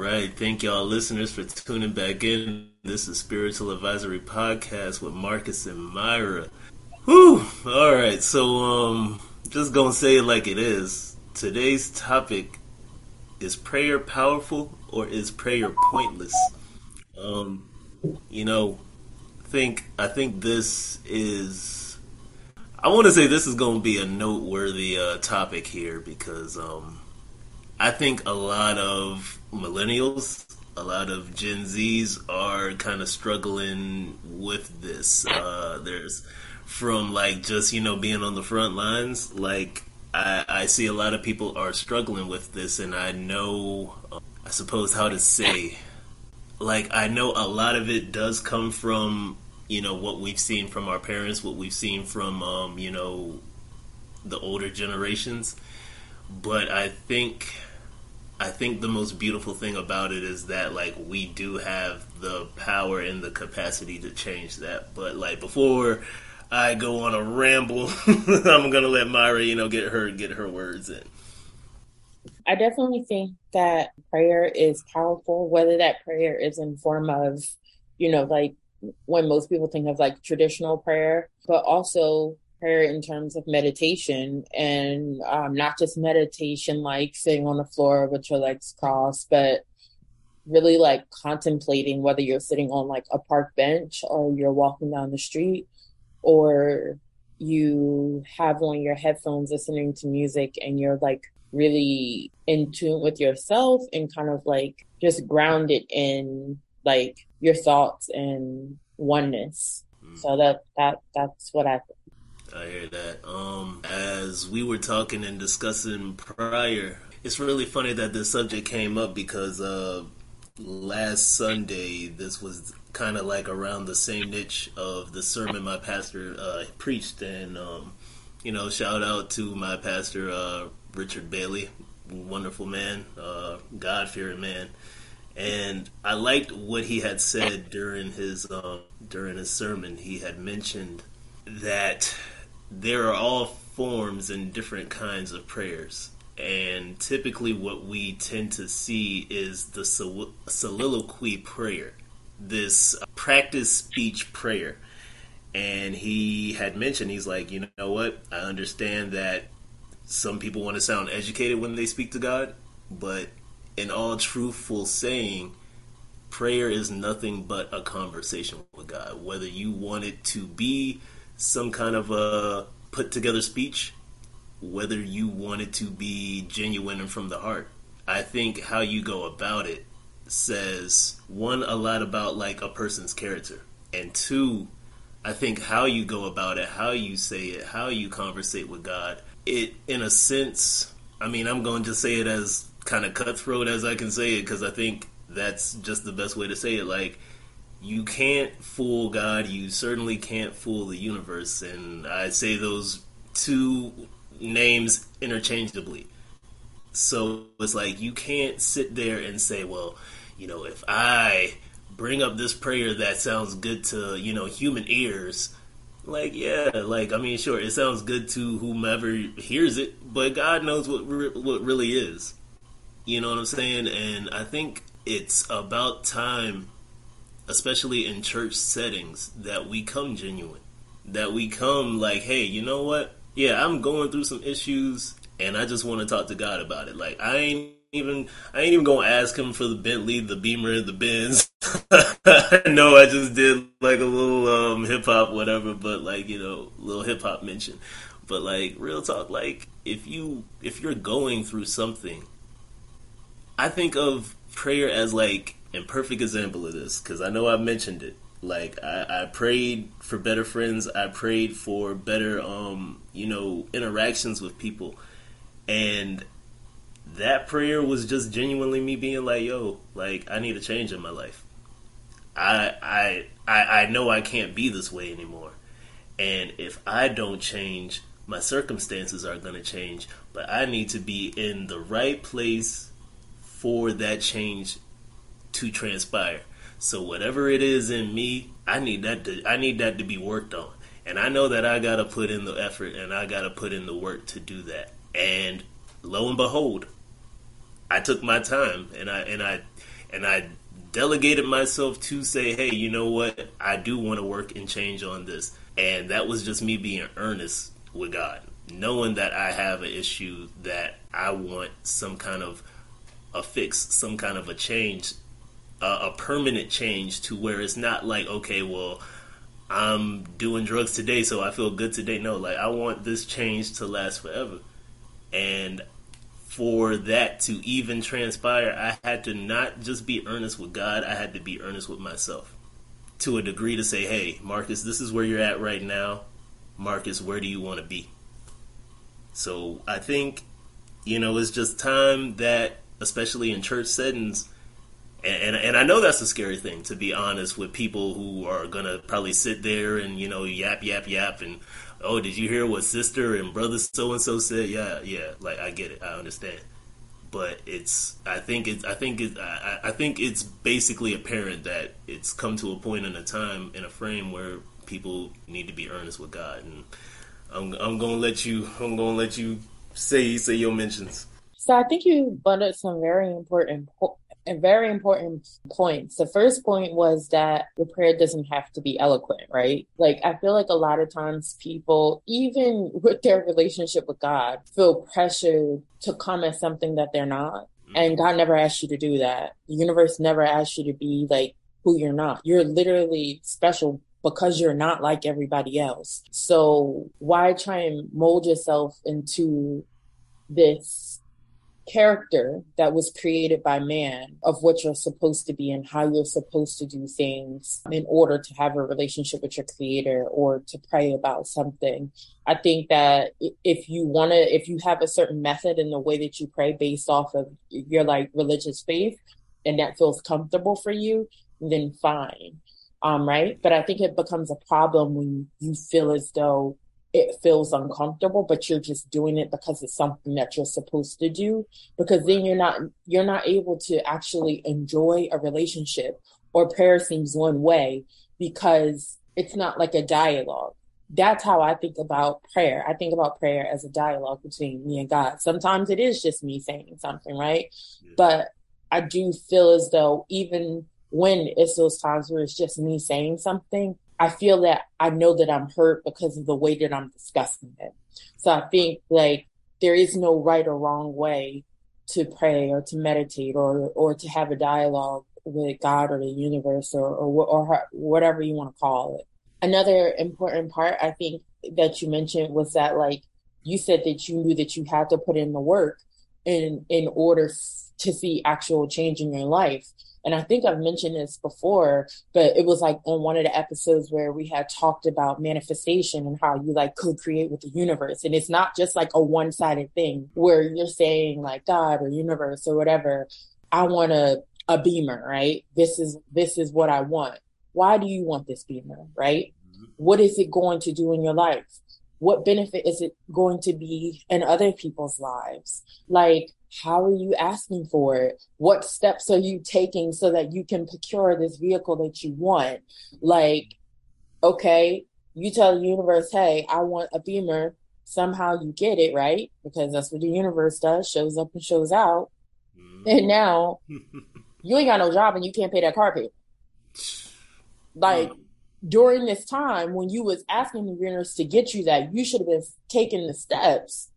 right. Thank y'all listeners for tuning back in. This is Spiritual Advisory Podcast with Marcus and Myra. Whew. All right. So, um, just gonna say it like it is. Today's topic is prayer powerful or is prayer pointless? Um, you know, think I think this is I want to say this is going to be a noteworthy uh, topic here because um, I think a lot of millennials, a lot of Gen Zs are kind of struggling with this. Uh, there's from like just you know being on the front lines, like I, I see a lot of people are struggling with this, and I know, uh, I suppose, how to say, like I know a lot of it does come from you know what we've seen from our parents, what we've seen from um, you know the older generations, but I think I think the most beautiful thing about it is that like we do have the power and the capacity to change that. But like before I go on a ramble, I'm gonna let Myra, you know, get her get her words in. I definitely think that prayer is powerful, whether that prayer is in form of, you know, like when most people think of like traditional prayer, but also prayer in terms of meditation and um, not just meditation like sitting on the floor with your legs crossed, but really like contemplating whether you're sitting on like a park bench or you're walking down the street or you have on your headphones listening to music and you're like really in tune with yourself and kind of like just grounded in like your thoughts and oneness. Mm. So that that that's what I. I hear that. Um, as we were talking and discussing prior, it's really funny that this subject came up because uh, last Sunday, this was kind of like around the same niche of the sermon my pastor uh, preached, and um, you know, shout out to my pastor uh, Richard Bailey, wonderful man, uh, God fearing man. And I liked what he had said during his um, during his sermon. He had mentioned that there are all forms and different kinds of prayers. And typically, what we tend to see is the sol- soliloquy prayer, this practice speech prayer. And he had mentioned, he's like, you know what? I understand that some people want to sound educated when they speak to God, but in all truthful saying, prayer is nothing but a conversation with God. Whether you want it to be some kind of a put together speech, whether you want it to be genuine and from the heart. I think how you go about it says one a lot about like a person's character, and two, I think how you go about it, how you say it, how you conversate with God. It, in a sense, I mean, I'm going to say it as kind of cutthroat as I can say it because I think that's just the best way to say it. Like, you can't fool God. You certainly can't fool the universe. And I say those two names interchangeably. So it's like you can't sit there and say, well, you know, if I bring up this prayer that sounds good to, you know, human ears, like, yeah, like, I mean, sure, it sounds good to whomever hears it, but God knows what, re- what really is. You know what I'm saying? And I think it's about time especially in church settings, that we come genuine. That we come like, hey, you know what? Yeah, I'm going through some issues and I just want to talk to God about it. Like I ain't even I ain't even gonna ask him for the Bentley, the Beamer, the Benz. no, I just did like a little um, hip hop, whatever, but like you know, little hip hop mention. But like real talk, like if you if you're going through something, I think of prayer as like and perfect example of this because I know I mentioned it. Like I, I prayed for better friends. I prayed for better, um, you know, interactions with people, and that prayer was just genuinely me being like, "Yo, like I need a change in my life. I I I, I know I can't be this way anymore, and if I don't change, my circumstances are going to change. But I need to be in the right place for that change to transpire. So whatever it is in me, I need that to I need that to be worked on. And I know that I got to put in the effort and I got to put in the work to do that. And lo and behold, I took my time and I and I and I delegated myself to say, hey, you know what? I do want to work and change on this. And that was just me being earnest with God, knowing that I have an issue that I want some kind of a fix, some kind of a change, uh, a permanent change to where it's not like, okay, well, I'm doing drugs today, so I feel good today. No, like I want this change to last forever. And for that to even transpire, I had to not just be earnest with God, I had to be earnest with myself to a degree to say, hey, Marcus, this is where you're at right now. Marcus, where do you want to be? So I think, you know, it's just time that, especially in church settings, and, and, and I know that's a scary thing to be honest with people who are gonna probably sit there and you know yap yap yap and oh, did you hear what sister and brother so and so said? Yeah, yeah, like I get it, I understand. But it's, I think it's, I think it, I, I think it's basically apparent that it's come to a point in a time in a frame where people need to be earnest with God, and I'm, I'm gonna let you, I'm gonna let you say say your mentions. So I think you butted some very important po- and very important points. The first point was that your prayer doesn't have to be eloquent, right? Like, I feel like a lot of times people, even with their relationship with God, feel pressured to come as something that they're not. Mm-hmm. And God never asked you to do that. The universe never asked you to be like who you're not. You're literally special because you're not like everybody else. So why try and mold yourself into this character that was created by man of what you're supposed to be and how you're supposed to do things in order to have a relationship with your creator or to pray about something. I think that if you want to, if you have a certain method in the way that you pray based off of your like religious faith and that feels comfortable for you, then fine. Um, right. But I think it becomes a problem when you feel as though it feels uncomfortable but you're just doing it because it's something that you're supposed to do because then you're not you're not able to actually enjoy a relationship or prayer seems one way because it's not like a dialogue. That's how i think about prayer. I think about prayer as a dialogue between me and god. Sometimes it is just me saying something right? Yeah. but i do feel as though even when it's those times where it's just me saying something I feel that I know that I'm hurt because of the way that I'm discussing it. So I think like there is no right or wrong way to pray or to meditate or or to have a dialogue with God or the universe or or, or whatever you want to call it. Another important part I think that you mentioned was that like you said that you knew that you had to put in the work in in order to see actual change in your life. And I think I've mentioned this before, but it was like on one of the episodes where we had talked about manifestation and how you like co create with the universe. And it's not just like a one sided thing where you're saying like God or universe or whatever, I want a, a beamer, right? This is, this is what I want. Why do you want this beamer, right? Mm-hmm. What is it going to do in your life? What benefit is it going to be in other people's lives? Like, how are you asking for it? What steps are you taking so that you can procure this vehicle that you want? Like, okay, you tell the universe, hey, I want a beamer. Somehow you get it, right? Because that's what the universe does, shows up and shows out. Mm-hmm. And now you ain't got no job and you can't pay that car payment. Like during this time when you was asking the universe to get you that, you should have been taking the steps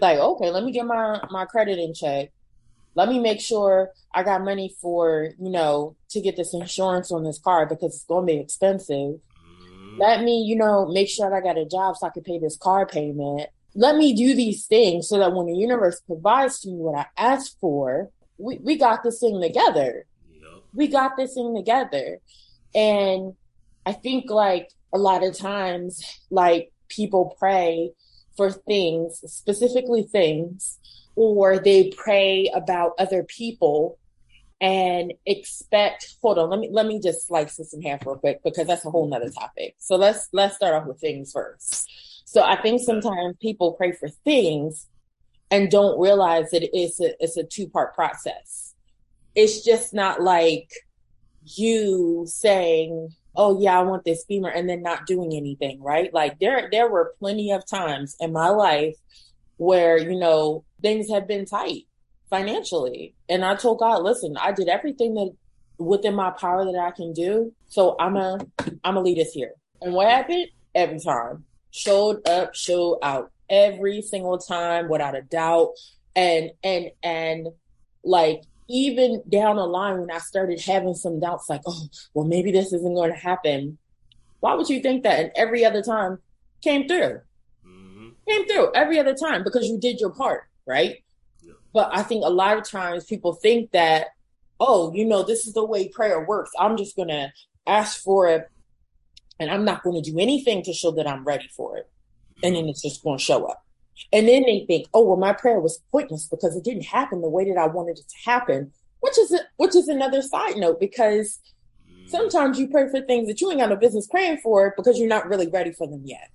like, okay, let me get my my credit in check. Let me make sure I got money for you know to get this insurance on this car because it's going to be expensive. Mm-hmm. Let me you know make sure I got a job so I can pay this car payment. Let me do these things so that when the universe provides to me what I asked for, we, we got this thing together. Yep. We got this thing together. And I think like a lot of times, like people pray for things, specifically things, or they pray about other people and expect hold on let me let me just slice this in half real quick because that's a whole nother topic. So let's let's start off with things first. So i think sometimes people pray for things and don't realize that it's a it's a two part process. It's just not like you saying oh yeah, I want this beamer and then not doing anything, right? Like there there were plenty of times in my life where, you know, things have been tight financially. And I told God, listen, I did everything that within my power that I can do. So I'm a I'm a lead us here. And what happened? Every time. Showed up, showed out every single time without a doubt. And and and like even down the line when I started having some doubts, like, oh, well, maybe this isn't going to happen. Why would you think that? And every other time came through. Mm-hmm. Came through every other time because you did your part, right? Yeah. But I think a lot of times people think that, oh, you know, this is the way prayer works. I'm just going to ask for it and I'm not going to do anything to show that I'm ready for it. And then it's just going to show up. And then they think, oh, well, my prayer was pointless because it didn't happen the way that I wanted it to happen, which is a, which is another side note because mm. sometimes you pray for things that you ain't got no business praying for because you're not really ready for them yet.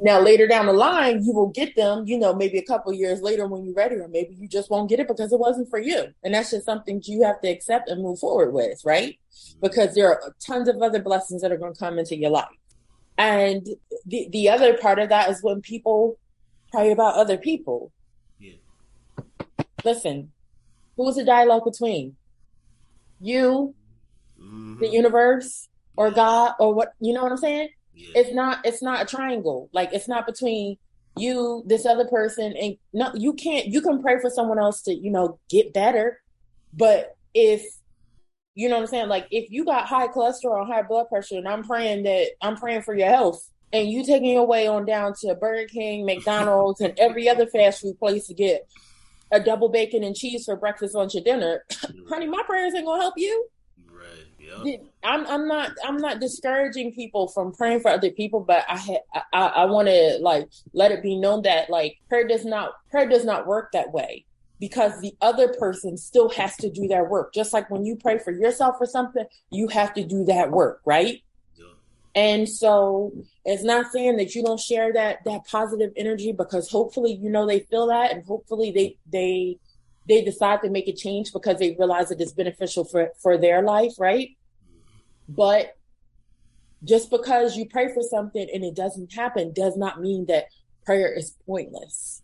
Now later down the line, you will get them, you know, maybe a couple years later when you're ready, or maybe you just won't get it because it wasn't for you. And that's just something you have to accept and move forward with, right? Mm. Because there are tons of other blessings that are going to come into your life. And the, the other part of that is when people pray about other people. Yeah. Listen, who's the dialogue between? You, mm-hmm. the universe, or God, or what you know what I'm saying? Yeah. It's not it's not a triangle. Like it's not between you, this other person, and no you can't you can pray for someone else to, you know, get better. But if you know what I'm saying? Like if you got high cholesterol, high blood pressure, and I'm praying that I'm praying for your health, and you taking your way on down to Burger King, McDonald's, and every other fast food place to get a double bacon and cheese for breakfast, lunch, or dinner, mm. honey, my prayers ain't gonna help you. Right. Yeah. I'm I'm not I'm not discouraging people from praying for other people, but I ha- I, I want to like let it be known that like prayer does not prayer does not work that way because the other person still has to do their work. Just like when you pray for yourself or something, you have to do that work, right? And so it's not saying that you don't share that that positive energy because hopefully you know they feel that and hopefully they they they decide to make a change because they realize that it's beneficial for for their life, right? But just because you pray for something and it doesn't happen does not mean that prayer is pointless.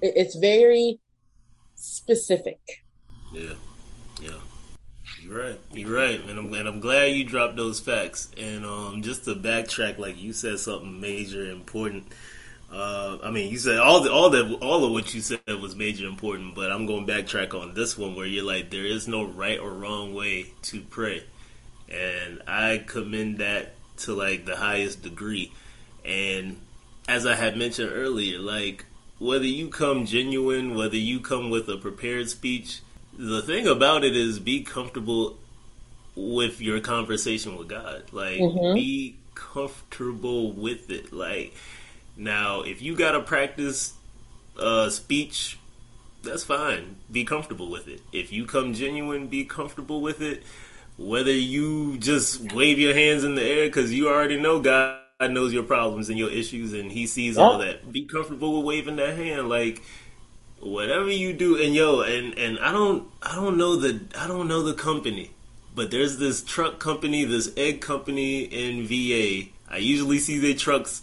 It's very specific. Yeah. You're right. You're right, and I'm and I'm glad you dropped those facts. And um, just to backtrack, like you said something major important. Uh, I mean, you said all the all the all of what you said was major important, but I'm going backtrack on this one where you're like, there is no right or wrong way to pray, and I commend that to like the highest degree. And as I had mentioned earlier, like whether you come genuine, whether you come with a prepared speech, the thing about it is be comfortable with your conversation with God. Like mm-hmm. be comfortable with it. Like now if you gotta practice uh speech, that's fine. Be comfortable with it. If you come genuine, be comfortable with it. Whether you just wave your hands in the air because you already know God knows your problems and your issues and he sees all that. Be comfortable with waving that hand. Like whatever you do and yo and and I don't I don't know the I don't know the company but there's this truck company this egg company in VA I usually see their trucks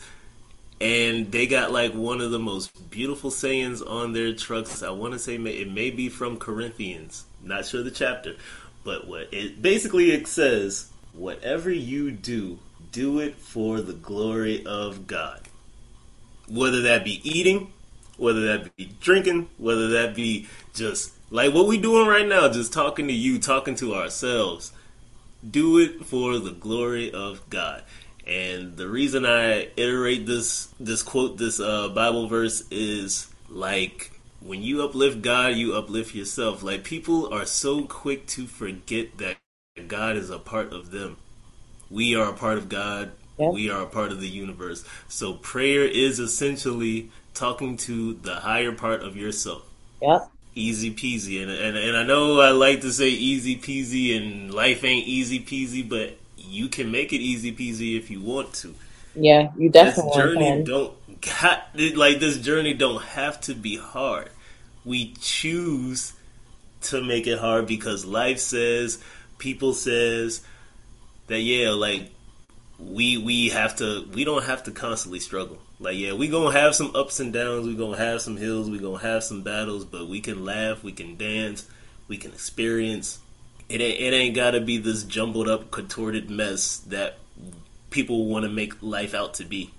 and they got like one of the most beautiful sayings on their trucks. I want to say it may be from Corinthians not sure the chapter but what it basically it says whatever you do do it for the glory of God. Whether that be eating whether that be drinking, whether that be just like what we doing right now, just talking to you, talking to ourselves. Do it for the glory of God. And the reason I iterate this this quote, this uh, Bible verse is like when you uplift God, you uplift yourself. Like people are so quick to forget that God is a part of them. We are a part of God. We are a part of the universe. So prayer is essentially talking to the higher part of yourself. Yep. Easy peasy. And, and, and I know I like to say easy peasy and life ain't easy peasy, but you can make it easy peasy if you want to. Yeah, you definitely this journey can. don't like this journey don't have to be hard. We choose to make it hard because life says, people says that yeah, like we we have to we don't have to constantly struggle Like, yeah, we gonna have some ups and downs. We gonna have some hills. We gonna have some battles. But we can laugh. We can dance. We can experience. It ain't, it ain't gotta be this jumbled up, contorted mess that people want to make life out to be.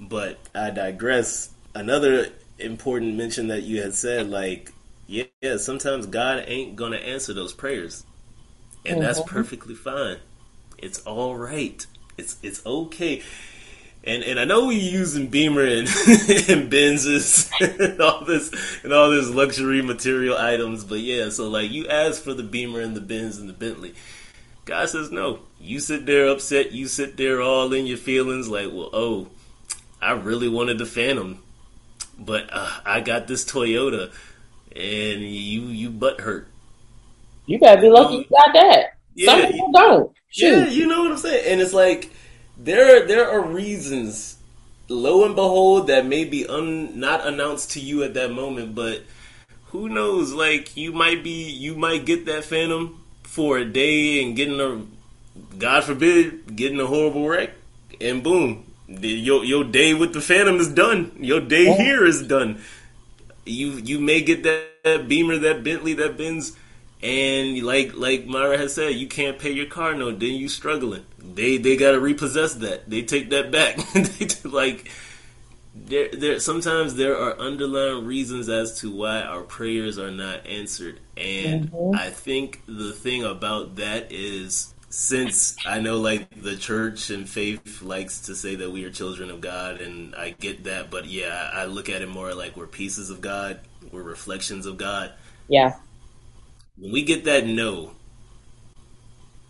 But I digress. Another important mention that you had said, like, yeah, yeah sometimes God ain't gonna answer those prayers, and mm-hmm. that's perfectly fine. It's all right. It's it's okay. And and I know we using Beamer and, and Benzes and all this and all this luxury material items, but yeah, so like you ask for the Beamer and the Benz and the Bentley. God says no. You sit there upset, you sit there all in your feelings like, well, oh, I really wanted the Phantom, but uh, I got this Toyota, and you you butt hurt. You gotta be lucky you got that. Yeah, Some people don't. Shoot. Yeah, you know what I'm saying. And it's like there there are reasons, lo and behold, that may be un, not announced to you at that moment, but who knows? Like you might be, you might get that Phantom for a day and getting a, God forbid, getting a horrible wreck, and boom, your your day with the Phantom is done. Your day oh. here is done. You you may get that, that, Beamer, that Bentley, that Benz, and like like Myra has said, you can't pay your car note. Then you struggling. They they got to repossess that. They take that back. like there there sometimes there are underlying reasons as to why our prayers are not answered, and mm-hmm. I think the thing about that is since I know like the church and faith likes to say that we are children of God, and I get that, but yeah, I look at it more like we're pieces of God, we're reflections of God. Yeah. When we get that no,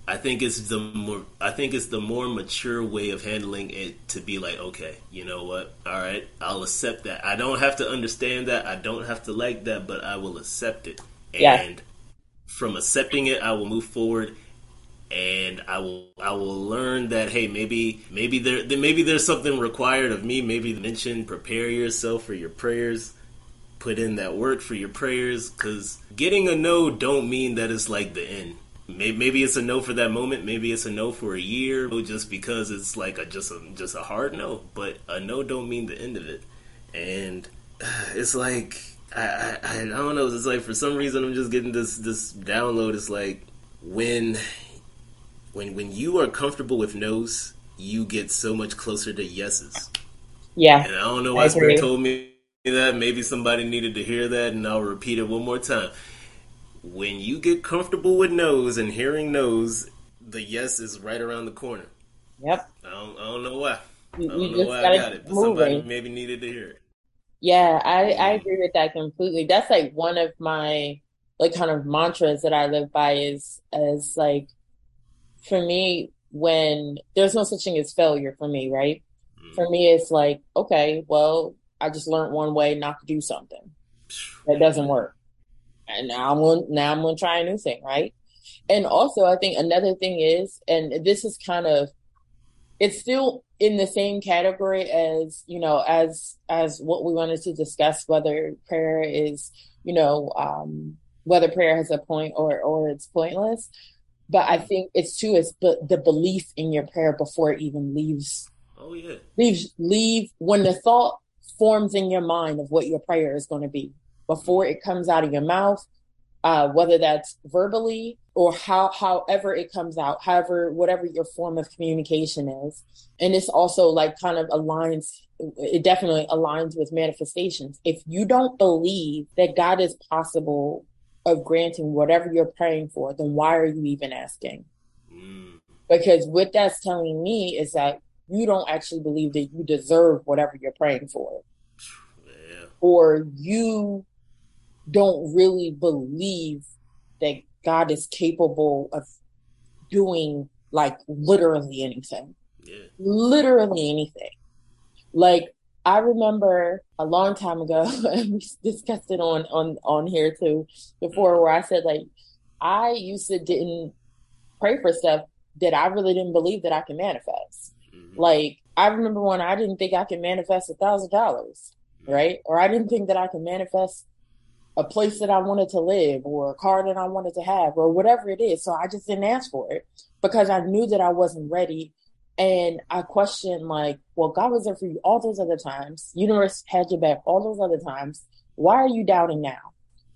I think it's the more I think it's the more mature way of handling it to be like, okay, you know what? All right, I'll accept that. I don't have to understand that. I don't have to like that, but I will accept it. And yeah. from accepting it, I will move forward and I will I will learn that hey maybe maybe there maybe there's something required of me maybe mention prepare yourself for your prayers put in that work for your prayers because getting a no don't mean that it's like the end maybe, maybe it's a no for that moment maybe it's a no for a year just because it's like a just a just a hard no but a no don't mean the end of it and it's like I, I I don't know it's like for some reason I'm just getting this this download it's like when when when you are comfortable with no's, you get so much closer to yeses. Yeah. And I don't know why Spirit told me that. Maybe somebody needed to hear that, and I'll repeat it one more time. When you get comfortable with no's and hearing no's, the yes is right around the corner. Yep. I don't, I don't know why. I don't know why I got it, but somebody maybe needed to hear it. Yeah, I, I agree with that completely. That's like one of my like kind of mantras that I live by is as like for me, when there's no such thing as failure for me, right? Mm. For me, it's like, okay, well, I just learned one way not to do something that doesn't work. And now I'm going, now I'm going to try a new thing, right? And also, I think another thing is, and this is kind of, it's still in the same category as, you know, as, as what we wanted to discuss, whether prayer is, you know, um, whether prayer has a point or, or it's pointless. But I think it's too it's the, the belief in your prayer before it even leaves. Oh yeah. Leaves leave when the thought forms in your mind of what your prayer is going to be before it comes out of your mouth, uh, whether that's verbally or how however it comes out, however whatever your form of communication is. And this also like kind of aligns it definitely aligns with manifestations. If you don't believe that God is possible of granting whatever you're praying for, then why are you even asking? Mm. Because what that's telling me is that you don't actually believe that you deserve whatever you're praying for. Yeah. Or you don't really believe that God is capable of doing like literally anything. Yeah. Literally anything. Like I remember a long time ago, and we discussed it on on on here too before, where I said like I used to didn't pray for stuff that I really didn't believe that I can manifest. Like I remember when I didn't think I could manifest a thousand dollars, right? Or I didn't think that I could manifest a place that I wanted to live or a car that I wanted to have or whatever it is. So I just didn't ask for it because I knew that I wasn't ready And I questioned like, well, God was there for you all those other times. Universe had your back all those other times. Why are you doubting now?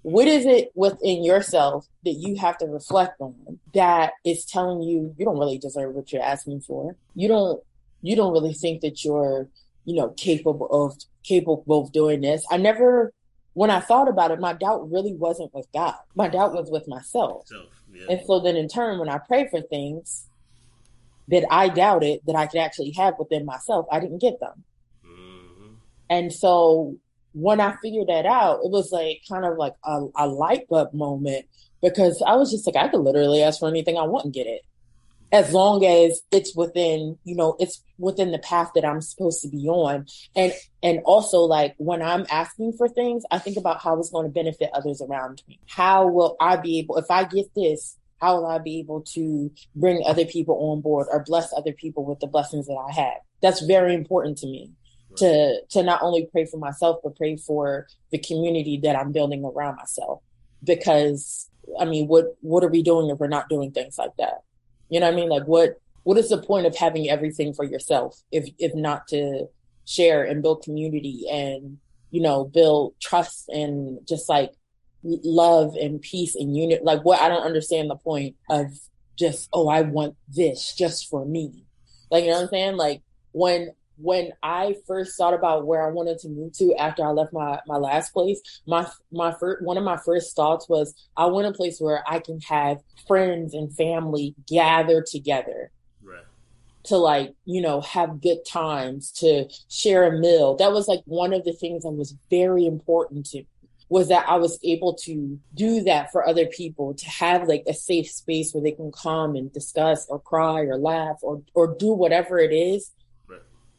What is it within yourself that you have to reflect on that is telling you you don't really deserve what you're asking for? You don't you don't really think that you're, you know, capable of capable of doing this. I never when I thought about it, my doubt really wasn't with God. My doubt was with myself. yeah. And so then in turn, when I pray for things, that I doubted that I could actually have within myself, I didn't get them. Mm-hmm. And so when I figured that out, it was like kind of like a, a, light bulb moment because I was just like, I could literally ask for anything I want and get it. As long as it's within, you know, it's within the path that I'm supposed to be on. And and also like when I'm asking for things, I think about how it's going to benefit others around me. How will I be able if I get this, how will I be able to bring other people on board or bless other people with the blessings that I have? That's very important to me to to not only pray for myself but pray for the community that I'm building around myself. Because I mean, what what are we doing if we're not doing things like that? You know what I mean? Like what what is the point of having everything for yourself if if not to share and build community and you know build trust and just like love and peace and unity. Like what I don't understand the point of just, oh, I want this just for me. Like, you know what I'm saying? Like when when I first thought about where I wanted to move to after I left my my last place, my my first one of my first thoughts was I want a place where I can have friends and family gather together. Right. To like, you know, have good times, to share a meal. That was like one of the things that was very important to me was that I was able to do that for other people to have like a safe space where they can come and discuss or cry or laugh or or do whatever it is.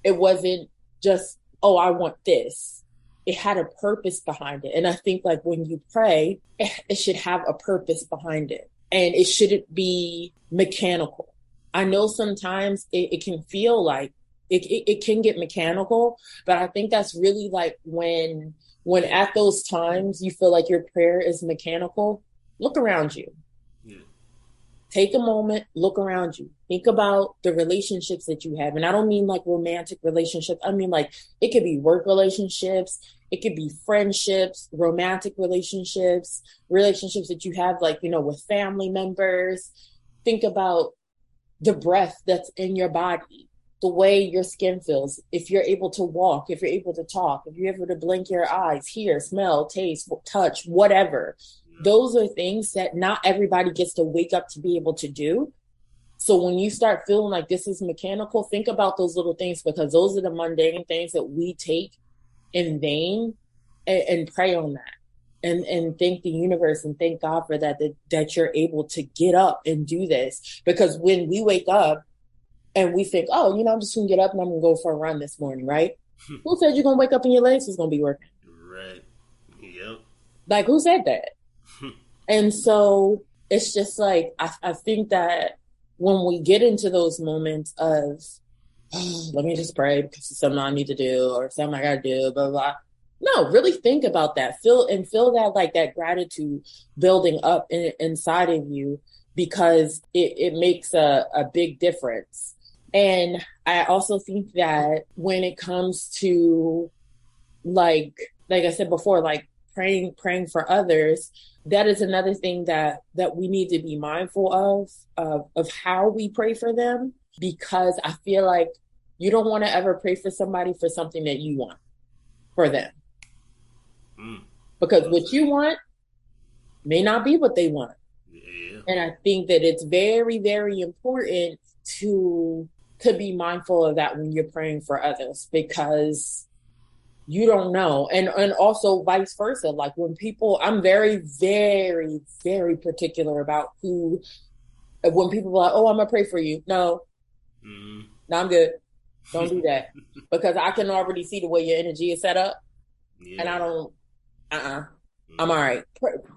It wasn't just oh I want this. It had a purpose behind it, and I think like when you pray, it, it should have a purpose behind it, and it shouldn't be mechanical. I know sometimes it, it can feel like it, it, it can get mechanical, but I think that's really like when when at those times you feel like your prayer is mechanical, look around you. Take a moment, look around you. Think about the relationships that you have. And I don't mean like romantic relationships. I mean like it could be work relationships, it could be friendships, romantic relationships, relationships that you have like, you know, with family members. Think about the breath that's in your body the way your skin feels, if you're able to walk, if you're able to talk, if you're able to blink your eyes, hear, smell, taste, touch, whatever. Those are things that not everybody gets to wake up to be able to do. So when you start feeling like this is mechanical, think about those little things because those are the mundane things that we take in vain and, and pray on that. And, and thank the universe and thank God for that, that, that you're able to get up and do this. Because when we wake up, and we think, oh, you know, I'm just gonna get up and I'm gonna go for a run this morning, right? Hmm. who said you're gonna wake up and your legs is gonna be working? Right. Yep. Like who said that? And so it's just like I, I think that when we get into those moments of oh, let me just pray because it's something I need to do or something I gotta do, blah blah. blah. No, really think about that. Feel and feel that like that gratitude building up in, inside of you because it, it makes a, a big difference and I also think that when it comes to like like I said before, like praying praying for others, that is another thing that that we need to be mindful of of, of how we pray for them because I feel like you don't want to ever pray for somebody for something that you want for them. Mm. Because what you want may not be what they want. Yeah. And I think that it's very, very important to to be mindful of that when you're praying for others because you don't know. And and also vice versa. Like when people i'm very very very particular about who when people are like oh i'm gonna pray for you. No. Mm-hmm. no i'm good. Don't do that. Because i can already see the way your energy is set up. Yeah. and i don't uh-uh. Mm-hmm. i'm all right.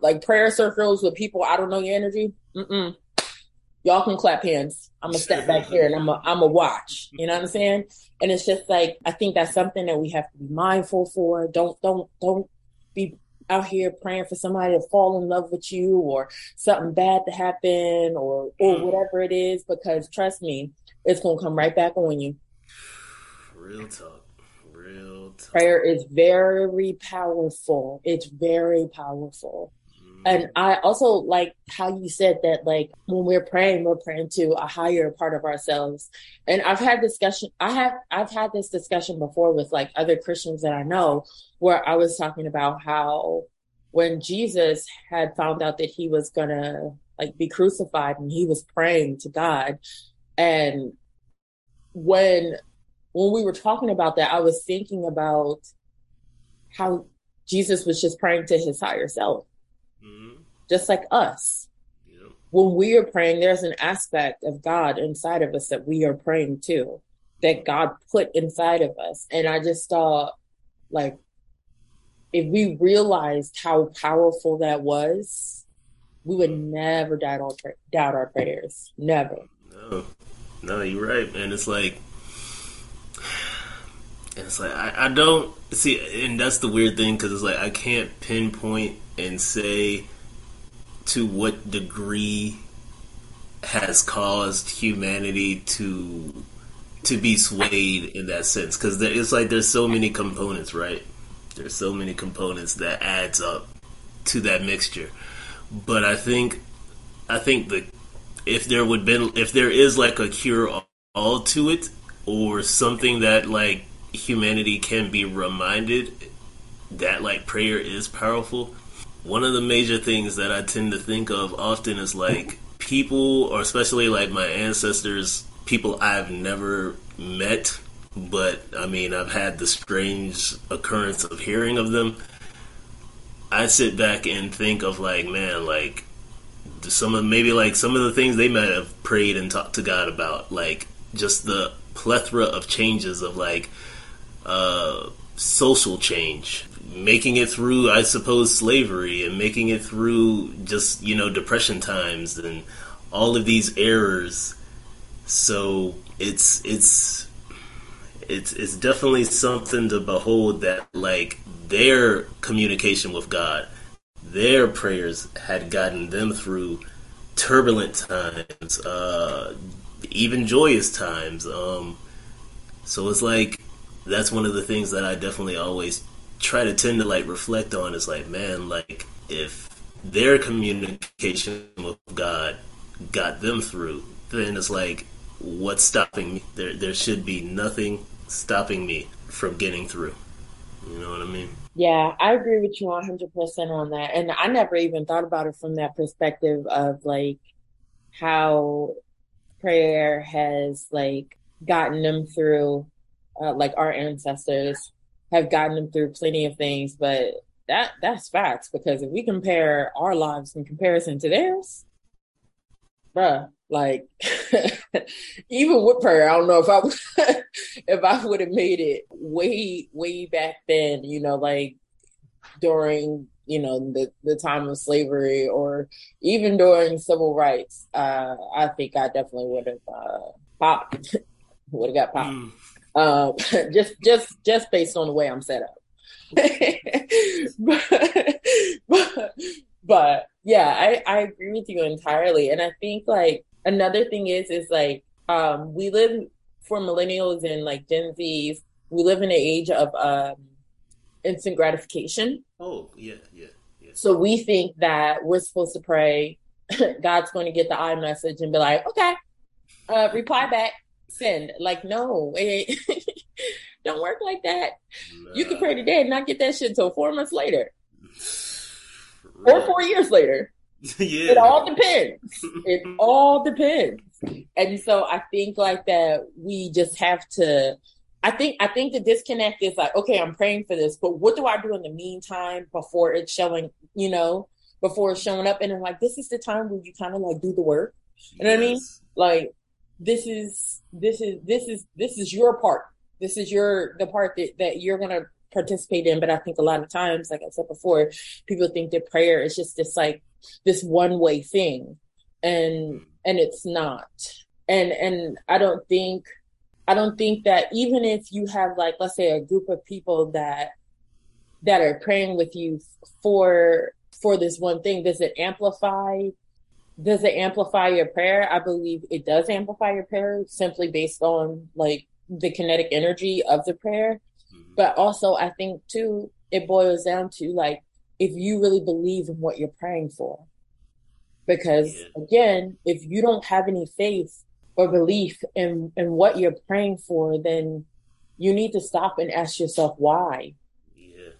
Like prayer circles with people i don't know your energy. Mm-mm y'all can clap hands. I'm gonna step back here and I'm a, I'm a watch. You know what I'm saying? And it's just like I think that's something that we have to be mindful for. Don't don't don't be out here praying for somebody to fall in love with you or something bad to happen or or mm. whatever it is because trust me it's gonna come right back on you. Real talk. Real talk. Prayer is very powerful. It's very powerful. And I also like how you said that, like, when we're praying, we're praying to a higher part of ourselves. And I've had discussion, I have, I've had this discussion before with like other Christians that I know where I was talking about how when Jesus had found out that he was gonna like be crucified and he was praying to God. And when, when we were talking about that, I was thinking about how Jesus was just praying to his higher self Mm-hmm. just like us. Yep. When we are praying, there's an aspect of God inside of us that we are praying to, that mm-hmm. God put inside of us. And I just thought, like, if we realized how powerful that was, we would mm-hmm. never doubt our, doubt our prayers. Never. No, no, you're right, man. It's like, and it's like I, I don't see, and that's the weird thing because it's like I can't pinpoint and say to what degree has caused humanity to to be swayed in that sense. Because it's like there's so many components right? There's so many components that adds up to that mixture. But i think i think the if there would been if there is like a cure all to it or something that like humanity can be reminded that like prayer is powerful one of the major things that I tend to think of often is like people, or especially like my ancestors, people I've never met, but I mean, I've had the strange occurrence of hearing of them. I sit back and think of like, man, like some of maybe like some of the things they might have prayed and talked to God about, like just the plethora of changes of like uh, social change, making it through, I suppose, slavery and making it through just, you know, depression times and all of these errors. So it's, it's, it's, it's definitely something to behold that, like, their communication with God, their prayers had gotten them through turbulent times, uh, even joyous times. Um, so it's like, that's one of the things that I definitely always try to tend to like reflect on is like, man, like if their communication with God got them through, then it's like, what's stopping me? There, there should be nothing stopping me from getting through. You know what I mean? Yeah, I agree with you 100% on that. And I never even thought about it from that perspective of like how prayer has like gotten them through, uh, like our ancestors have gotten them through plenty of things, but that that's facts because if we compare our lives in comparison to theirs, bruh, like even with prayer, I don't know if I if I would have made it way way back then, you know, like during you know the the time of slavery or even during civil rights. Uh, I think I definitely would have uh, popped, would have got popped. Mm um, just just just based on the way I'm set up. but, but, but yeah, I, I agree with you entirely. And I think like another thing is is like um, we live for millennials and like Gen Zs, we live in an age of um, instant gratification. Oh yeah, yeah, yeah. So we think that we're supposed to pray. God's going to get the iMessage and be like, okay, uh, reply back send. Like, no, it don't work like that. Nah. You can pray today and not get that shit until four months later. Or four years later. yeah. It all depends. it all depends. And so I think like that we just have to I think I think the disconnect is like, okay, I'm praying for this, but what do I do in the meantime before it's showing, you know, before it's showing up? And I'm like, this is the time where you kind of like do the work. You know what I mean? Like this is this is this is this is your part. This is your the part that, that you're gonna participate in. But I think a lot of times, like I said before, people think that prayer is just this like this one way thing. And and it's not. And and I don't think I don't think that even if you have like let's say a group of people that that are praying with you for for this one thing, does it amplify does it amplify your prayer? I believe it does amplify your prayer simply based on like the kinetic energy of the prayer. Mm-hmm. But also, I think too, it boils down to like if you really believe in what you're praying for. Because yeah. again, if you don't have any faith or belief in, in what you're praying for, then you need to stop and ask yourself why. Yeah.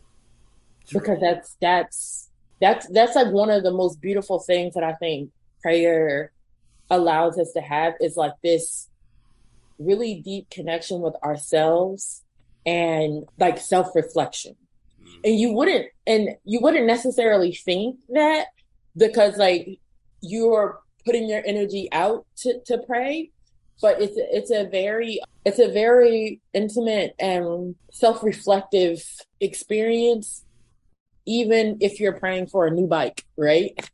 Because that's that's that's that's like one of the most beautiful things that I think prayer allows us to have is like this really deep connection with ourselves and like self-reflection mm-hmm. and you wouldn't and you wouldn't necessarily think that because like you're putting your energy out to, to pray but it's it's a very it's a very intimate and self-reflective experience even if you're praying for a new bike right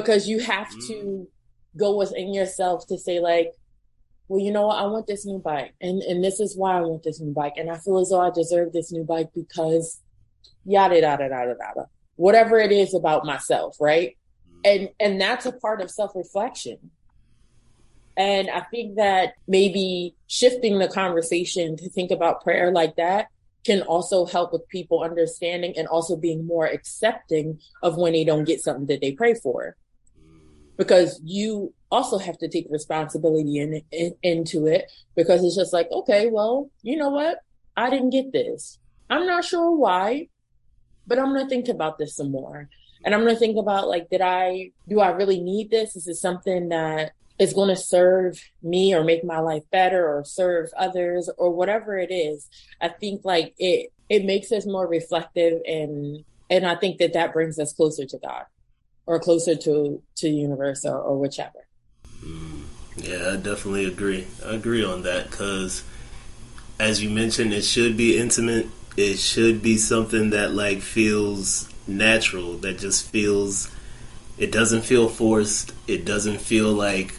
because you have mm. to go within yourself to say like well you know what i want this new bike and and this is why i want this new bike and i feel as though i deserve this new bike because yada yada yada yada whatever it is about myself right mm. and and that's a part of self-reflection and i think that maybe shifting the conversation to think about prayer like that can also help with people understanding and also being more accepting of when they don't get something that they pray for. Because you also have to take responsibility in, in, into it because it's just like, okay, well, you know what? I didn't get this. I'm not sure why, but I'm going to think about this some more. And I'm going to think about like, did I, do I really need this? Is this something that is going to serve me or make my life better or serve others or whatever it is i think like it it makes us more reflective and and i think that that brings us closer to god or closer to to the universe or, or whichever mm, yeah i definitely agree i agree on that because as you mentioned it should be intimate it should be something that like feels natural that just feels it doesn't feel forced it doesn't feel like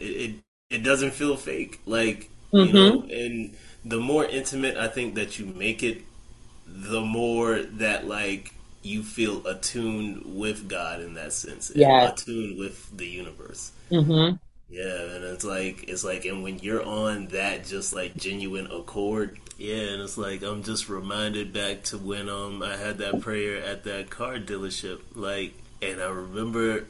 it, it, doesn't feel fake. Like mm-hmm. you know, and the more intimate I think that you make it, the more that like you feel attuned with God in that sense. Yeah, attuned with the universe. Mm-hmm. Yeah, and it's like it's like, and when you're on that just like genuine accord, yeah, and it's like I'm just reminded back to when um I had that prayer at that car dealership, like, and I remember,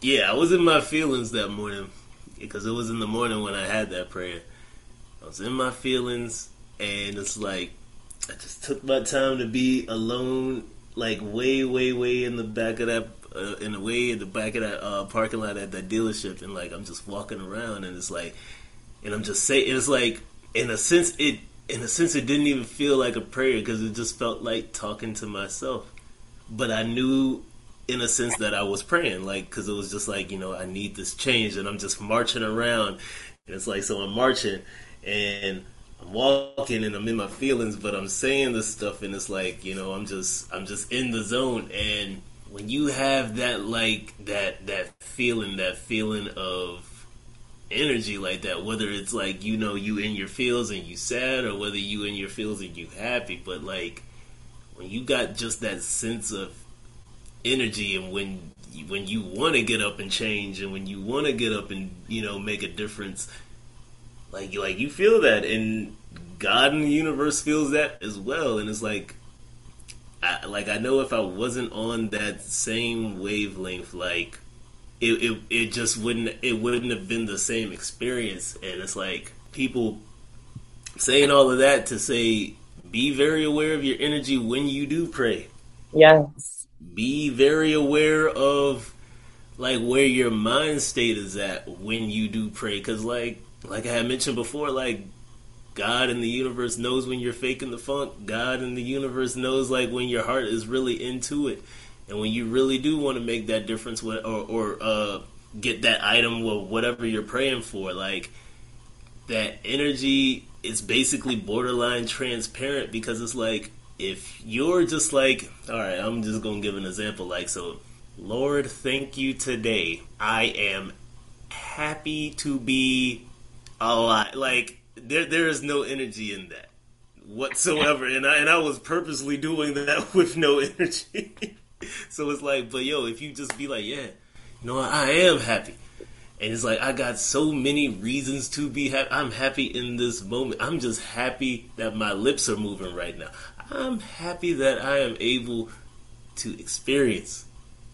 yeah, I was in my feelings that morning, because it was in the morning when I had that prayer. I was in my feelings, and it's like I just took my time to be alone, like way, way, way in the back of that, uh, in the way in the back of that uh, parking lot at that dealership, and like I'm just walking around, and it's like, and I'm just saying, it's like in a sense it, in a sense it didn't even feel like a prayer because it just felt like talking to myself, but I knew in a sense that I was praying, like, because it was just like, you know, I need this change, and I'm just marching around, and it's like, so I'm marching, and I'm walking, and I'm in my feelings, but I'm saying this stuff, and it's like, you know, I'm just, I'm just in the zone, and when you have that, like, that, that feeling, that feeling of energy like that, whether it's like, you know, you in your feels and you sad, or whether you in your feels and you happy, but like, when you got just that sense of energy and when when you want to get up and change and when you want to get up and you know make a difference like like you feel that and God in the universe feels that as well and it's like I, like I know if I wasn't on that same wavelength like it, it it just wouldn't it wouldn't have been the same experience and it's like people saying all of that to say be very aware of your energy when you do pray. Yes. Be very aware of like where your mind state is at when you do pray because like like i had mentioned before like god in the universe knows when you're faking the funk god in the universe knows like when your heart is really into it and when you really do want to make that difference or or uh, get that item or whatever you're praying for like that energy is basically borderline transparent because it's like if you're just like, all right, I'm just gonna give an example. Like, so, Lord, thank you today. I am happy to be alive. Like, there, there is no energy in that whatsoever, and I and I was purposely doing that with no energy. so it's like, but yo, if you just be like, yeah, you know, I am happy. And it's like I got so many reasons to be happy. I'm happy in this moment. I'm just happy that my lips are moving right now. I'm happy that I am able to experience,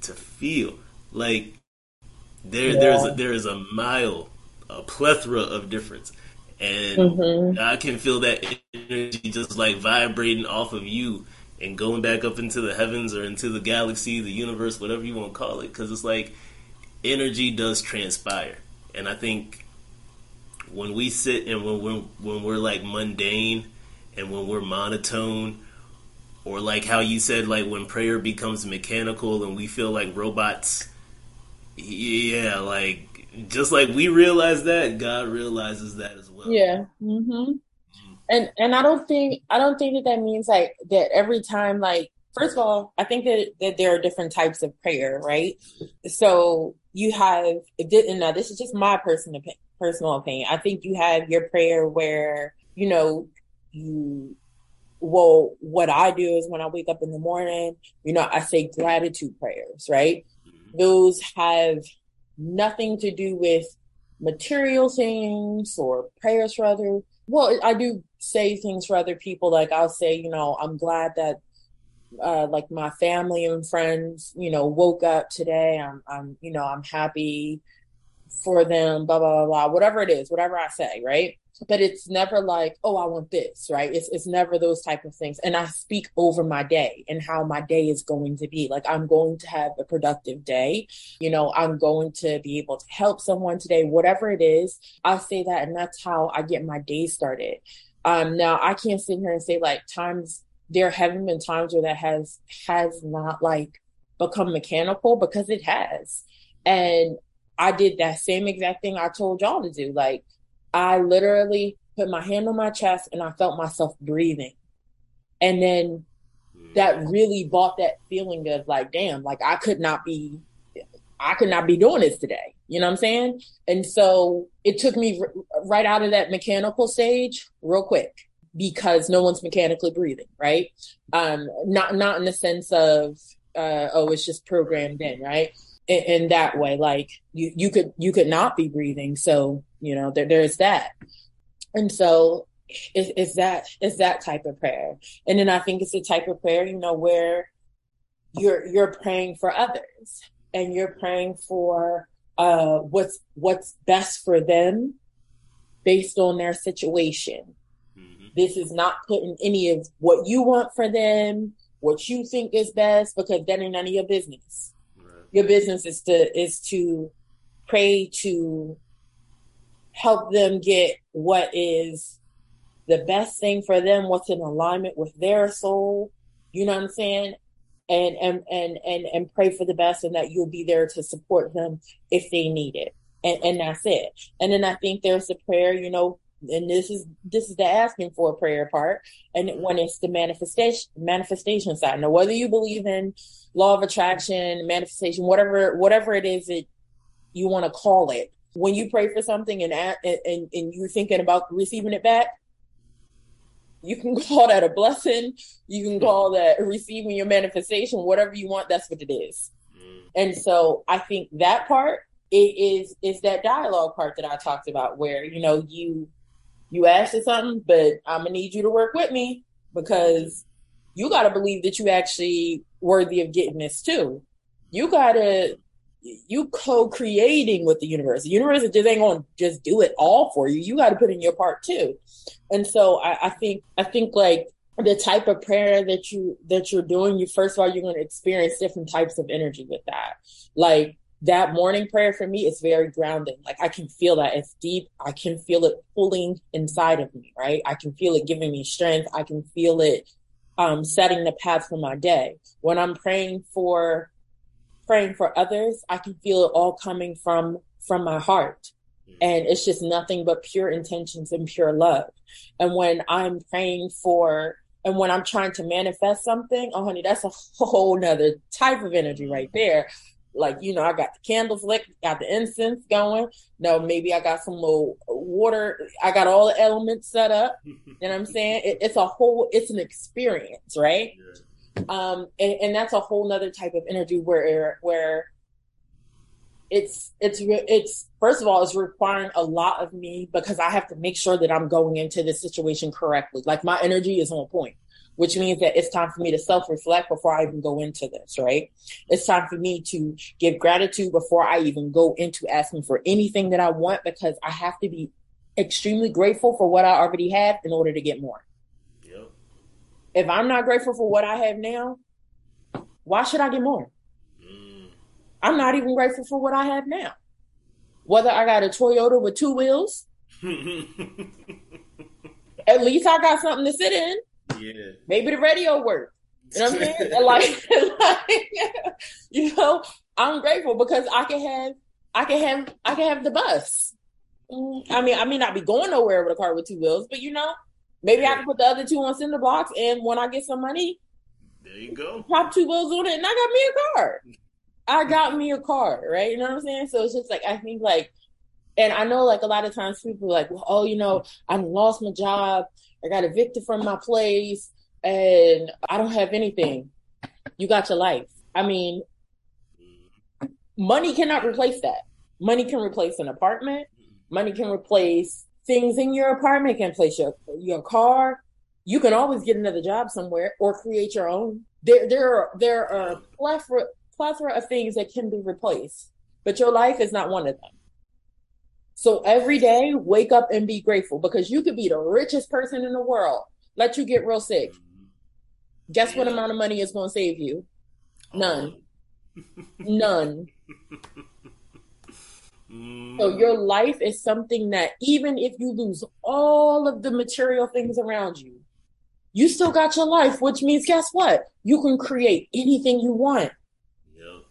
to feel. Like there, yeah. there's a, there is a mile, a plethora of difference, and mm-hmm. I can feel that energy just like vibrating off of you and going back up into the heavens or into the galaxy, the universe, whatever you want to call it. Because it's like energy does transpire, and I think when we sit and when we're when we're like mundane and when we're monotone or like how you said like when prayer becomes mechanical and we feel like robots yeah like just like we realize that god realizes that as well yeah mm-hmm. and and i don't think i don't think that that means like that every time like first of all i think that that there are different types of prayer right so you have didn't now this is just my personal personal opinion i think you have your prayer where you know you well, what I do is when I wake up in the morning, you know, I say gratitude prayers, right? Mm-hmm. Those have nothing to do with material things or prayers for other. Well, I do say things for other people. Like I'll say, you know, I'm glad that, uh, like my family and friends, you know, woke up today. I'm, I'm, you know, I'm happy for them, blah, blah, blah, blah, whatever it is, whatever I say, right? but it's never like oh i want this right? It's, it's never those type of things. And i speak over my day and how my day is going to be. Like i'm going to have a productive day. You know i'm going to be able to help someone today whatever it is. I say that and that's how i get my day started. Um now i can't sit here and say like times there haven't been times where that has has not like become mechanical because it has. And i did that same exact thing i told y'all to do like I literally put my hand on my chest and I felt myself breathing. And then that really bought that feeling of like, damn, like I could not be, I could not be doing this today. You know what I'm saying? And so it took me r- right out of that mechanical stage real quick because no one's mechanically breathing, right? Um, not, not in the sense of, uh, oh, it's just programmed in, right? In, in that way, like you, you could, you could not be breathing. So you know there, there's that and so it's, it's that it's that type of prayer and then i think it's a type of prayer you know where you're you're praying for others and you're praying for uh what's what's best for them based on their situation mm-hmm. this is not putting any of what you want for them what you think is best because that ain't none of your business. Your business is to is to pray to help them get what is the best thing for them, what's in alignment with their soul. You know what I'm saying? And and and and and pray for the best and that you'll be there to support them if they need it. And and that's it. And then I think there's a prayer, you know, and this is this is the asking for a prayer part and when it's the manifestation manifestation side now whether you believe in law of attraction manifestation whatever whatever it is that you want to call it when you pray for something and and and you're thinking about receiving it back, you can call that a blessing. You can call that receiving your manifestation, whatever you want. That's what it is. Mm. And so I think that part it is is that dialogue part that I talked about, where you know you you asked for something, but I'm gonna need you to work with me because you got to believe that you actually worthy of getting this too. You got to you co-creating with the universe. The universe just ain't gonna just do it all for you. You got to put in your part too. And so I, I think I think like the type of prayer that you that you're doing, you first of all you're to experience different types of energy with that. Like that morning prayer for me is very grounding. Like I can feel that it's deep. I can feel it pulling inside of me. Right. I can feel it giving me strength. I can feel it um, setting the path for my day. When I'm praying for praying for others, I can feel it all coming from from my heart. Mm. And it's just nothing but pure intentions and pure love. And when I'm praying for and when I'm trying to manifest something, oh honey, that's a whole nother type of energy right there. Like, you know, I got the candles lit, got the incense going. No, maybe I got some little water. I got all the elements set up. you know what I'm saying? It, it's a whole, it's an experience, right? Um, and, and that's a whole nother type of energy where, where it's it's it's first of all it's requiring a lot of me because I have to make sure that I'm going into this situation correctly. Like my energy is on point, which means that it's time for me to self-reflect before I even go into this, right? It's time for me to give gratitude before I even go into asking for anything that I want because I have to be extremely grateful for what I already have in order to get more. Yep. If I'm not grateful for what I have now, why should I get more? Mm. I'm not even grateful for what I have now. Whether I got a Toyota with two wheels, at least I got something to sit in. Yeah. Maybe the radio works. You know what I'm saying? like, like, you know, I'm grateful because I can have, I can have, I can have the bus. Mm, I mean, I may not be going nowhere with a car with two wheels, but you know, maybe yeah. I can put the other two on cinder blocks, and when I get some money, there you go. Pop two wheels on it, and I got me a car. I got me a car, right? You know what I'm saying? So it's just like I think like, and I know like a lot of times people like, well, oh, you know, I lost my job, I got evicted from my place, and I don't have anything. You got your life. I mean, money cannot replace that. Money can replace an apartment. Money can replace things in your apartment. Can replace your your car. You can always get another job somewhere or create your own. There, there are there are plethora plethora of things that can be replaced, but your life is not one of them. So every day, wake up and be grateful because you could be the richest person in the world. Let you get real sick. Guess what amount of money is going to save you? None. None. So mm. your life is something that even if you lose all of the material things around you, you still got your life, which means guess what? You can create anything you want Yep.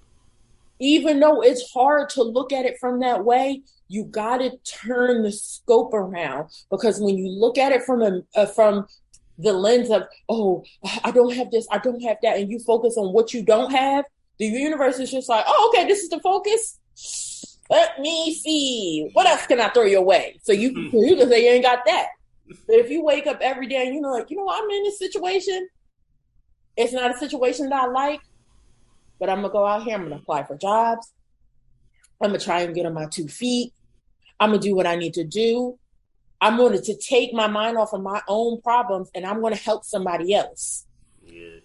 even though it's hard to look at it from that way, you got to turn the scope around because when you look at it from a, uh, from the lens of oh I don't have this, I don't have that, and you focus on what you don't have, the universe is just like oh okay, this is the focus. Let me see what else can I throw your way. So you you can say you ain't got that. But if you wake up every day and you know like you know I'm in this situation, it's not a situation that I like but I'm gonna go out here. I'm gonna apply for jobs. I'm gonna try and get on my two feet. I'm gonna do what I need to do. I'm going to take my mind off of my own problems and I'm going to help somebody else. Yeah.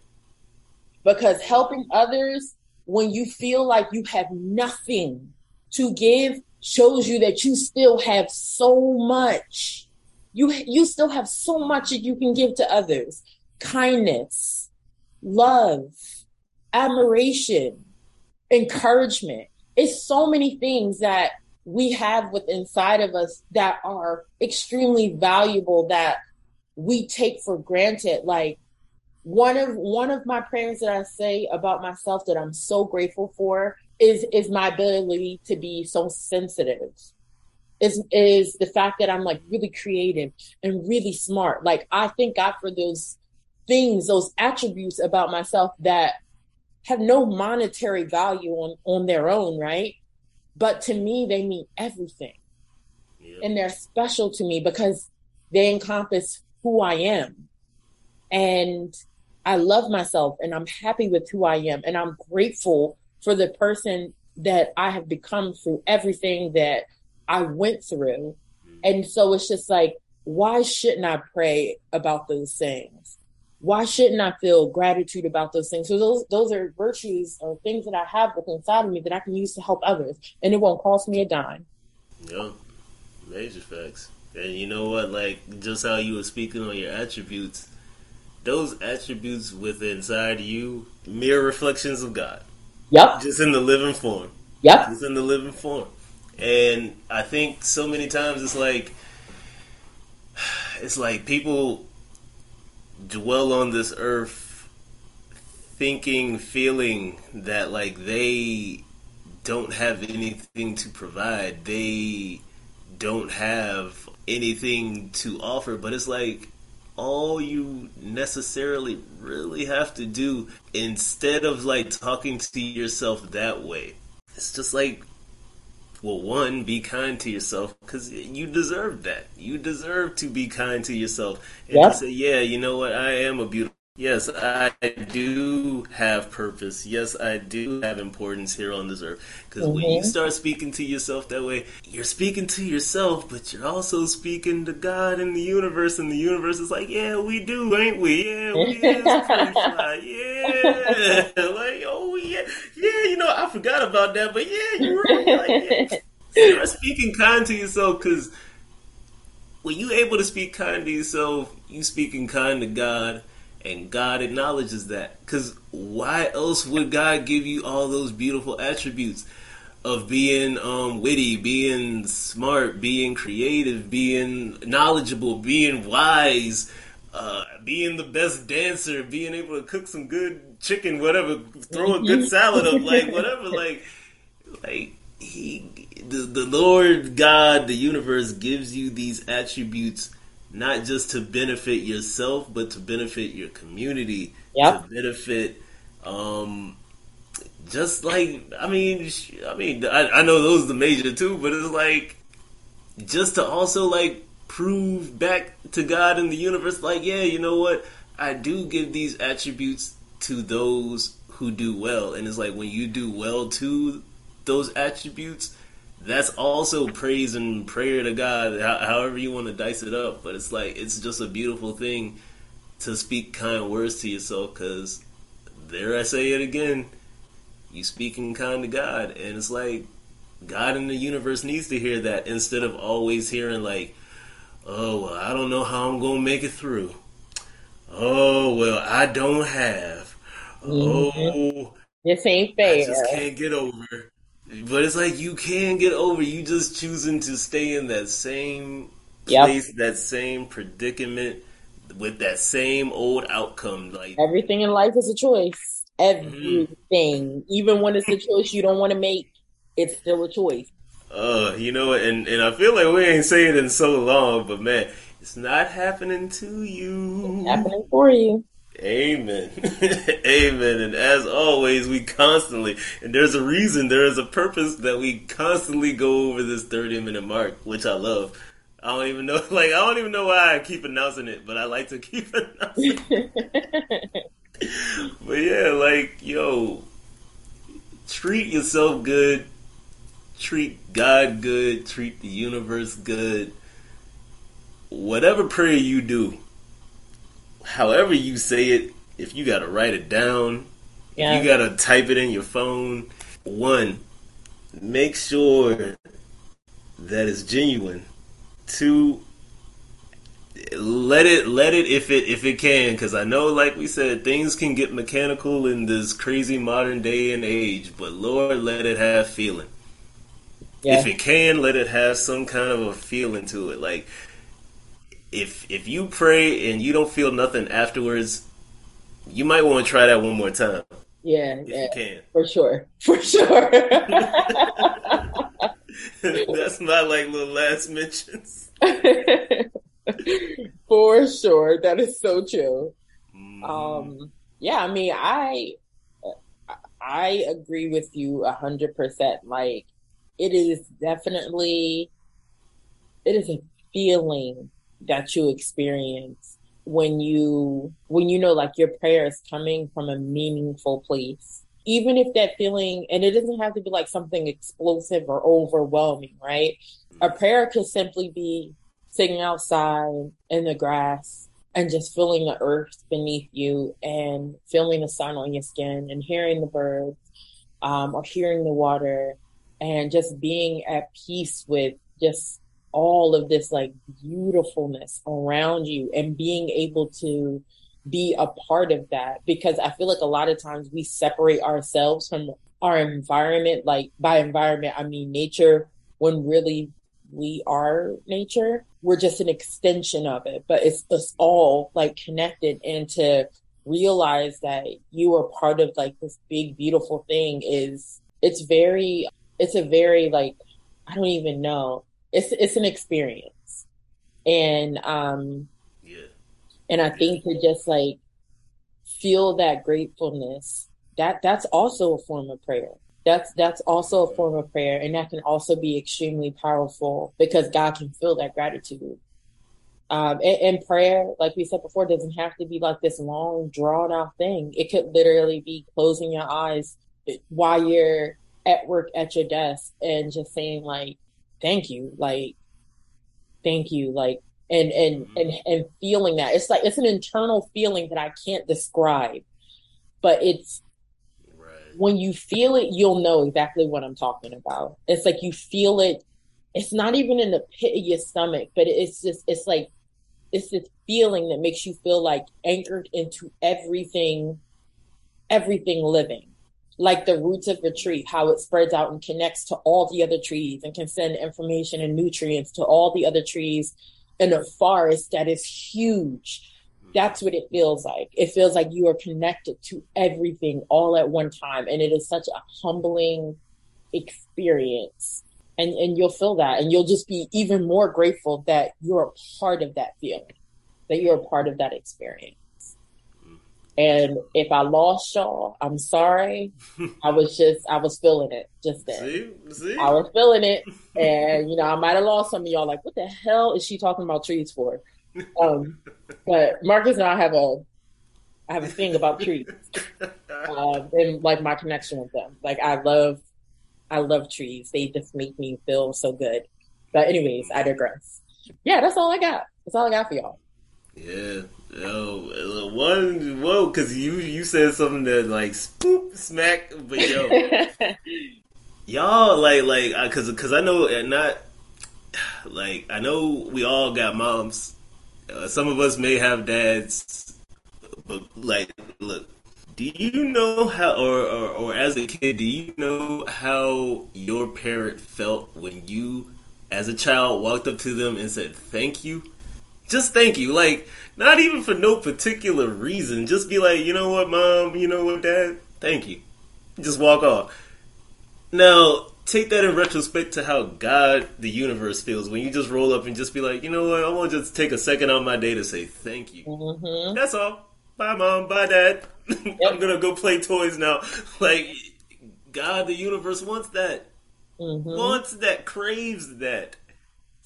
Because helping others when you feel like you have nothing to give shows you that you still have so much. You you still have so much that you can give to others. Kindness, love, admiration, encouragement. It's so many things that we have with inside of us that are extremely valuable that we take for granted. Like one of one of my prayers that I say about myself that I'm so grateful for is is my ability to be so sensitive. Is is the fact that I'm like really creative and really smart. Like I thank God for those things, those attributes about myself that have no monetary value on on their own, right? But to me, they mean everything, and they're special to me because they encompass who I am, and I love myself, and I'm happy with who I am, and I'm grateful for the person that I have become through everything that I went through. Mm-hmm. And so it's just like, why shouldn't I pray about those things? Why shouldn't I feel gratitude about those things? So those those are virtues or things that I have within inside of me that I can use to help others, and it won't cost me a dime. Yeah, major facts. And you know what? Like just how you were speaking on your attributes, those attributes within inside you mere reflections of God. Yep. Just in the living form. Yep. Just in the living form. And I think so many times it's like it's like people dwell on this earth thinking, feeling that like they don't have anything to provide. They don't have anything to offer, but it's like all you necessarily really have to do instead of like talking to yourself that way. It's just like well, one, be kind to yourself because you deserve that. You deserve to be kind to yourself and yep. say, "Yeah, you know what? I am a beautiful Yes, I do have purpose. Yes, I do have importance here on this earth. Because mm-hmm. when you mm-hmm. start speaking to yourself that way, you're speaking to yourself, but you're also speaking to God and the universe. And the universe is like, yeah, we do, ain't we? Yeah, we is. Yeah. like, oh, yeah. Yeah, you know, I forgot about that, but yeah, you're right. Like, yeah. Start speaking kind to yourself because when you're able to speak kind to yourself, you speaking kind to God and God acknowledges that. Because why else would God give you all those beautiful attributes of being um, witty, being smart, being creative, being knowledgeable, being wise, uh, being the best dancer, being able to cook some good chicken, whatever, throw a good salad up, like whatever, like, like he, the, the Lord God, the universe gives you these attributes not just to benefit yourself, but to benefit your community, yep. to benefit, um, just like I mean, I mean, I, I know those are the major two, but it's like just to also like prove back to God and the universe, like, yeah, you know what, I do give these attributes to those who do well, and it's like when you do well to those attributes that's also praise and prayer to God, however you want to dice it up. But it's like it's just a beautiful thing to speak kind words to yourself, because there I say it again, you speaking kind to God, and it's like God in the universe needs to hear that instead of always hearing like, "Oh, well, I don't know how I'm gonna make it through." Oh well, I don't have. Mm-hmm. Oh, this ain't fair. I just can't get over. But it's like you can get over. You just choosing to stay in that same place, yep. that same predicament, with that same old outcome. Like everything in life is a choice. Everything, mm-hmm. even when it's a choice you don't want to make, it's still a choice. Uh, you know, and and I feel like we ain't saying it in so long, but man, it's not happening to you. It's happening for you. Amen. Amen. And as always, we constantly, and there's a reason, there is a purpose that we constantly go over this 30 minute mark, which I love. I don't even know, like, I don't even know why I keep announcing it, but I like to keep announcing it. but yeah, like, yo, treat yourself good, treat God good, treat the universe good. Whatever prayer you do, however you say it, if you got to write it down, yeah. you got to type it in your phone. One, make sure that it's genuine. Two, let it let it if it if it can because I know like we said things can get mechanical in this crazy modern day and age, but Lord, let it have feeling. Yeah. If it can, let it have some kind of a feeling to it. Like if if you pray and you don't feel nothing afterwards, you might want to try that one more time. Yeah, yeah, you can for sure, for sure. That's my like little last mentions. for sure, that is so true. Mm. Um, yeah, I mean, I I agree with you a hundred percent. Like, it is definitely it is a feeling that you experience when you when you know like your prayer is coming from a meaningful place. Even if that feeling and it doesn't have to be like something explosive or overwhelming right? A prayer could simply be sitting outside in the grass and just feeling the earth beneath you and feeling the sun on your skin and hearing the birds um, or hearing the water and just being at peace with just all of this like beautifulness around you and being able to be a part of that because I feel like a lot of times we separate ourselves from our environment. Like by environment, I mean nature when really we are nature. We're just an extension of it, but it's, it's all like connected and to realize that you are part of like this big, beautiful thing is it's very, it's a very like, I don't even know it's it's an experience, and um, yeah, and I think to just like feel that gratefulness that that's also a form of prayer. That's that's also a form of prayer, and that can also be extremely powerful because God can feel that gratitude. Um, and, and, prayer, like we said before, doesn't have to be like this long, drawn out thing. It could literally be closing your eyes while you're at work at your desk and just saying like, "Thank you," like, "Thank you," like, and and mm-hmm. and and feeling that it's like it's an internal feeling that I can't describe, but it's when you feel it, you'll know exactly what I'm talking about. It's like you feel it. It's not even in the pit of your stomach, but it's just it's like it's this feeling that makes you feel like anchored into everything, everything living. Like the roots of a tree, how it spreads out and connects to all the other trees and can send information and nutrients to all the other trees in a forest that is huge. Hmm. That's what it feels like. It feels like you are connected to everything all at one time. And it is such a humbling experience and and you'll feel that and you'll just be even more grateful that you're a part of that feeling that you're a part of that experience and if i lost y'all i'm sorry i was just i was feeling it just then see? See? i was feeling it and you know i might have lost some of y'all like what the hell is she talking about trees for um but marcus and i have a I have a thing about trees, uh, and like my connection with them. Like I love I love trees. They just make me feel so good. But anyways, I digress. Yeah, that's all I got. That's all I got for y'all. Yeah. Yo, one, whoa, because you you said something that like spoop smack, but yo, y'all like like because because I know and not like I know we all got moms. Uh, some of us may have dads, but like look, do you know how, or, or, or as a kid, do you know how your parent felt when you, as a child, walked up to them and said, thank you? Just thank you. Like, not even for no particular reason. Just be like, you know what, mom, you know what, dad, thank you. Just walk off. Now, take that in retrospect to how God, the universe, feels when you just roll up and just be like, you know what, I want to just take a second out my day to say thank you. Mm-hmm. That's all. Bye, mom. Bye, dad. Yep. I'm gonna go play toys now. Like God, the universe wants that. Mm-hmm. Wants that. Craves that.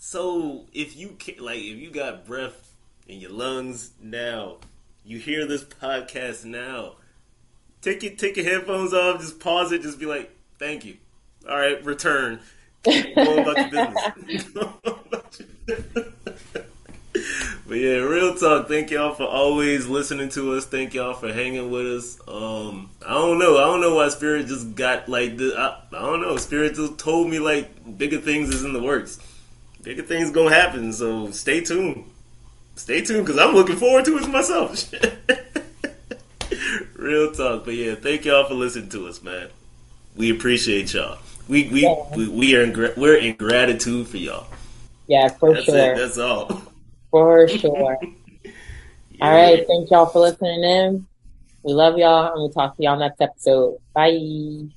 So if you can, like, if you got breath in your lungs now, you hear this podcast now. Take it. Take your headphones off. Just pause it. Just be like, "Thank you." All right, return. Go about your business. But yeah, real talk. Thank y'all for always listening to us. Thank y'all for hanging with us. Um, I don't know. I don't know why Spirit just got like the. I, I don't know. Spirit just told me like bigger things is in the works. Bigger things gonna happen. So stay tuned. Stay tuned because I'm looking forward to it myself. real talk. But yeah, thank y'all for listening to us, man. We appreciate y'all. We we yeah. we, we, are in we're in gratitude for y'all. Yeah, for that's sure. It, that's all. For sure. yeah. All right. Thank y'all for listening in. We love y'all and we'll talk to y'all next episode. Bye.